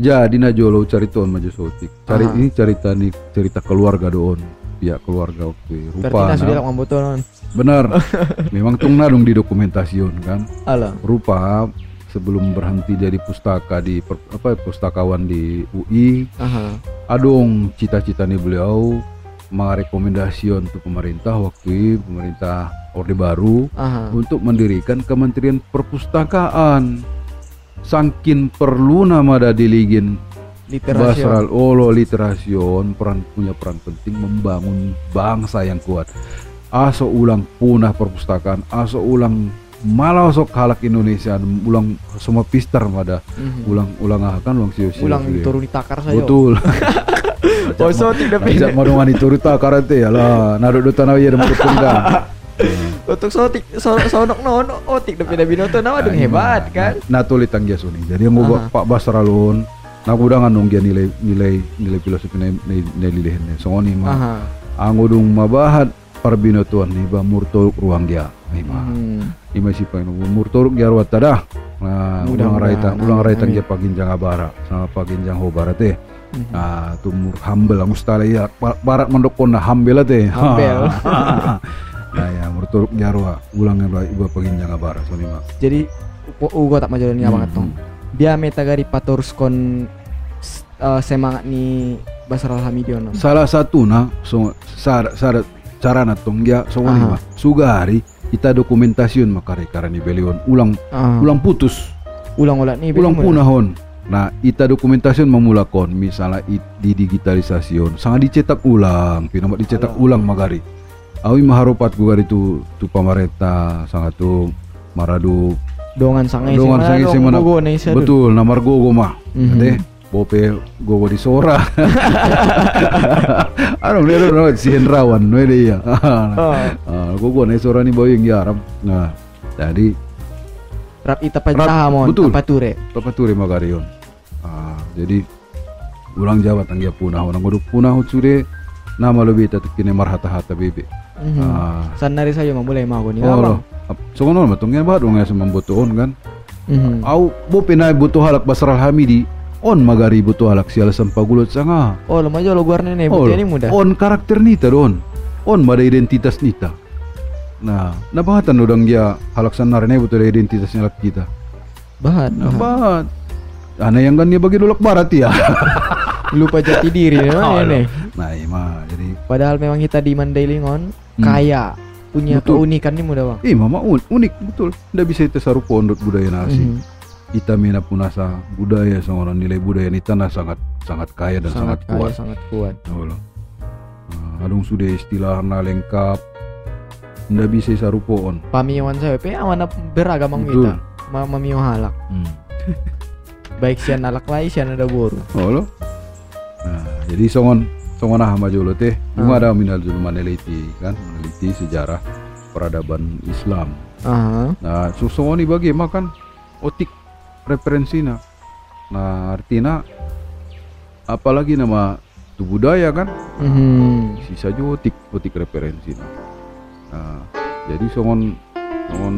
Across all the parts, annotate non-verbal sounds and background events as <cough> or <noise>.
jadi na jolo cerita maju sotik cari Aha. ini cerita nih cerita keluarga doon pihak keluarga waktu rupa nah benar <laughs> memang tung dong di dokumentasiun kan Alah. rupa sebelum berhenti jadi pustaka di per- apa pustakawan di UI Aha. adong cita-cita nih beliau merekomendasi untuk pemerintah waktu itu, pemerintah Orde Baru Aha. untuk mendirikan Kementerian Perpustakaan. Sangkin perlu nama ada diligin Literasi. Basral Olo literasion peran punya peran penting membangun bangsa yang kuat. Aso ulang punah perpustakaan, aso ulang malah sok halak Indonesia, ulang semua pistar pada Mhm. ulang ulang akan ulang sio Ulang turun takar saja. Betul. <laughs> Oh, so tidak Ajak pindah. madungan itu ruta karate ya lah. Naruh na iya mau tunggang. Untuk sotik so sonok no no otik tapi dah binoto nama dong hebat kan. Nah, tulit tanggia suni. Jadi yang gua Aha. Pak Basralun, nah gudangan dong dia nilai nilai nilai filosofi nilai nilai nilai Songoni mah. Aha. Anggo dong mabahat parbinotuan ni ba murtoruk ruang dia. Mah. Hmm. Ima si pa murtoruk dia ruat tada. Nah, ulang raita, ulang raita dia paginjang abara sama paginjang hobara teh. Mhm. Ah, tumur hambel ang mustala ya barat mandok na hambel ate. Nah ya murturuk jarwa ulang nga iba paginjang abara so lima. Jadi u- ugo tak majalan ni Hmm, abang atong. Dia meta gari patorus kon eh, semangat ni Basar Alhamidiono. Salah satu na so sar sar cara na tong ya so Aha. lima. Sugari kita dokumentasiun makare karani belion ulang Ah. ulang putus ulang-ulang ni ulang punahon. Nah, ita dokumentasiun memulakon misalnya di digitalisasiun sangat dicetak ulang, pinamat dicetak ulang magari. Awi maharopat gugari tu tu pamarenta sangat tu maradu Dongan sangai Dongan sangai si mana- betul namar gogo mah. Mhm. Ade bope gogo di sora. Ano nero no si Hendrawan no dia. <laughs> Ah, gogo na sora ni boyong yaram. Nah, jadi Rap ita pa Rap, tahamon betul. Pature. papature magari yun. Ah, jadi ulang jawat ang iya punah orang godok punah sude nama lebih tatuk kini marhata-hata bebe. Mhm. Ah, San nari sayo mamulay mago ni oh. So kono matong yan ba dong nga sa mambutuon kan? Mhm. Au bo pinay buto halak Basral Hamidi on magari buto halak siya sa pagulot sa nga. Oh, lo majo lo guarne ne Oh, buti ni muda. on karakter nita doon. On mada identitas nita. Nah, nabahatan do dang dia halak sa narene buto da identitas nila kita. Bahat. Nah, bahat. Ana yang kan dia bagi dulak barat ya. Lupa jati diri <laughs> no, ini. Nah, iya mah jadi Padahal memang kita di Mandailingon Hmm. kaya punya Betul. keunikan ni muda bang. Eh mama un- unik betul. Tidak bisa itu sarupa ondot budaya nasi. Mhm. Kita mina punasa budaya sama orang nilai budaya ini tanah sangat sangat kaya dan sangat, kaya, kuat. sangat kuat. Oh. Nah, adung sudah istilahnya lengkap. Tidak bisa sarupa on. Pamiyawan saya pe awana beragam Betul. kita. Ma mamiyo halak. Hmm. Baik siya nalak lai siya ada boru. Oh lo. Nah, jadi songon songon ah majolo teh. Cuma Ah. ada minal dulu meneliti kan, meneliti sejarah peradaban Islam. Aha. Nah, susoni bagi makan otik referensinya. Nah, artinya apalagi nama tu budaya kan, Mhm. sisa juga otik otik referensinya. Nah, jadi songon songon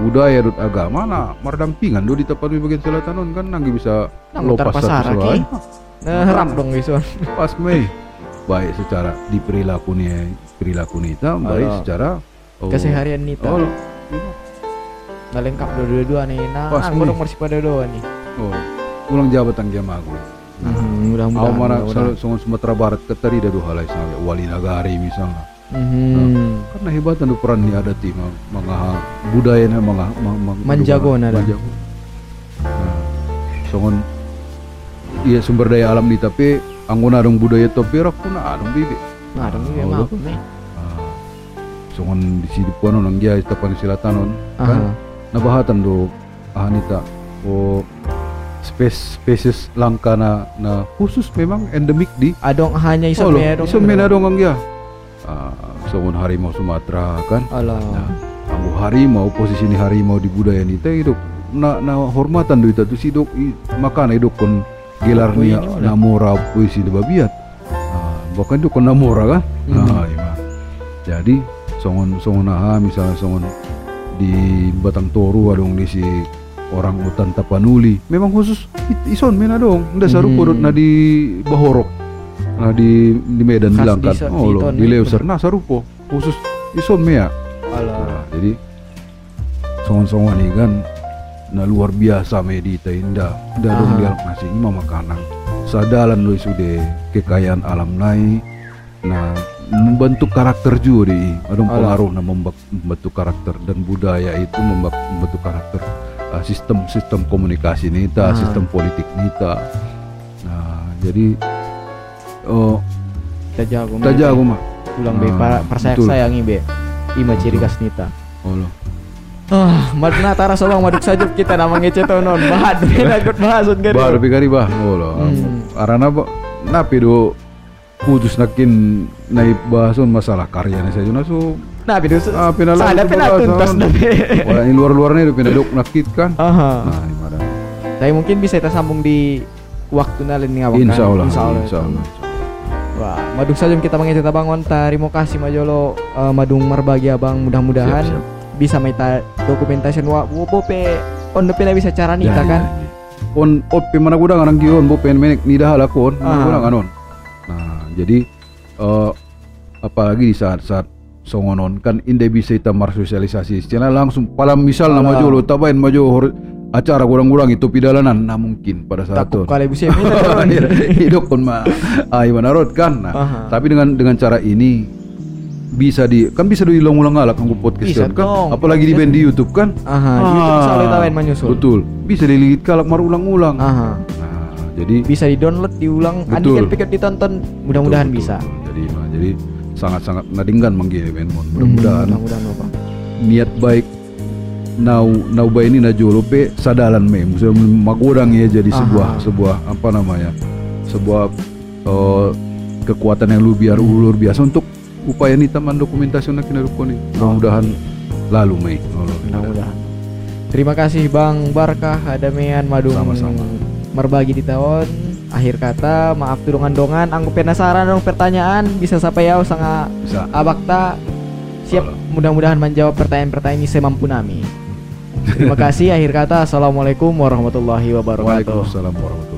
budaya dut agama nah mardampingan do di tempat di bagian selatan kan nanggi bisa utar lopas pasar, selai. Nah, harap dong. Wan. Pas mei baik secara di perilaku nih perilaku nita, baik Alah. secara oh, Keseharian nita. Oh, Nah, lengkap dua-dua nih. Nah, Pas aku nih. masih pada dua nih. oh, ulang jabatan dia magu. Mhm, Aw mudah-mudahan. mana sa songon Sumatera Barat ketari da duha halai sama wali nagari misalnya. Mhm. Karena hebatan peran ni ada ti mga budaya na mga mga, Manjago na dah. Manjago. Nah, songon iya sumber daya alam ni tapi anggona dong budaya to pero kuna adong bibi. Nah, dong Ah, juga oh, mau lo. nih. Ah, songon di sini puano nang dia tapan silatanon Aha. kan nabahatan do ahanita o spes spesies langka na na khusus memang endemik di Adong hanya iso Oh, lo, me dong. iso mena dong ang dia. Ah, songon harimau Sumatera kan. Alah. Nah, anggo harimau posisi ni harimau di budaya ni teh hidup na na hormatan do ita tu si dok i- makana hidup kon gelar Wih, ni ini mana? namora puisi di babiat. Ah, bahkan itu kon namora kan. Nah, iya. Jadi songon songon aha misalnya songon di Batang Toru adong di si orang hutan tapanuli memang khusus ison mena dong nda sarupo Hmm. na di bahorok nah di di Medan Khas bilang di kan so- oh ton, di Leuser nah sarupo khusus ison mea Alah. Nah, jadi songon-songon ini kan nah luar biasa medita indah Aha. dia nasi ini mah makanan sadalan lo sudah kekayaan alam nai nah membentuk karakter juga di ada pengaruh nah membe- membentuk karakter dan budaya itu membe- membentuk karakter uh, sistem sistem komunikasi nita Ah. sistem politik nita nah jadi oh Kita jago. kita jago mah Ulang be Ah, para persayak betul. sayangi be. Ima ciri khas nita. oh loh. Ah, madna tara sobang maduk sajuk kita nama ngece to non. Bahad <laughs> be nagot bahasut gari. baru pikari bah oh loh Hmm. arana ba napi do putus nakin naik bahason masalah karya na saja naso Nah, bidu ah pinalang Sada itu pina tuntas na be. wala <laughs> ini luar luar itu pinadok nakit kan Aha. nah gimana Tapi mungkin bisa kita sambung di waktu na lain ngawakan. insya Allah Insya Allah. insya Allah Wah, madung saja kita mengeceta bangun. Terima kasih Majolo eh, madung merbagi abang. Mudah-mudahan Siap, siap. Bisa maita dokumentation wa wo bope on pina bisa cara Ya, nita ya, kan. ya. on ope mana gudang anang gion bo pen menek ni dah lakon Ah. gudang anon nah jadi eh apalagi di saat-saat songonon kan inde bisa kita marsosialisasi secara langsung palam misal nama jolo tabain maju hor- acara gudang-gudang itu pidalanan nah mungkin pada saat itu kali bisa <laughs> minta. hidup pun mah ah gimana kan nah, Aha. tapi dengan dengan cara ini bisa di kan bisa diulang-ulang alak aku podcast Bisa kan dong, apalagi di band di YouTube kan Aha, di YouTube tawain menyusul. betul bisa dililit kalak marulang-ulang Aha. nah jadi Bisa di-download, diulang, andi Betul. kan pikir ditonton, mudah-mudahan bisa. betul. jadi nah, jadi sangat-sangat nadingkan manggil men Mon. mudah-mudahan Hmm, mudah-mudahan apa. niat baik nau nau ini na jolo pe sadalan me musuh magudang ya jadi sebuah Aha. sebuah apa namanya sebuah eh, kekuatan yang lu biar luar biasa untuk upaya ni taman dokumentasi nak kinarukon ni mudah-mudahan lalu mei. Mudah-mudahan. Terima kasih Bang Barkah Adamean Madung Sama-sama. Merbagi di tahun. Akhir kata maaf tudungan dongan. Anggu penasaran dong pertanyaan. Bisa sampai ya sangat bisa. Abakta Siap. Mudah-mudahan menjawab pertanyaan-pertanyaan ini semampu nami. Terima <laughs> kasih. Akhir kata Assalamualaikum warahmatullahi wabarakatuh. Waalaikumsalam warahmatullahi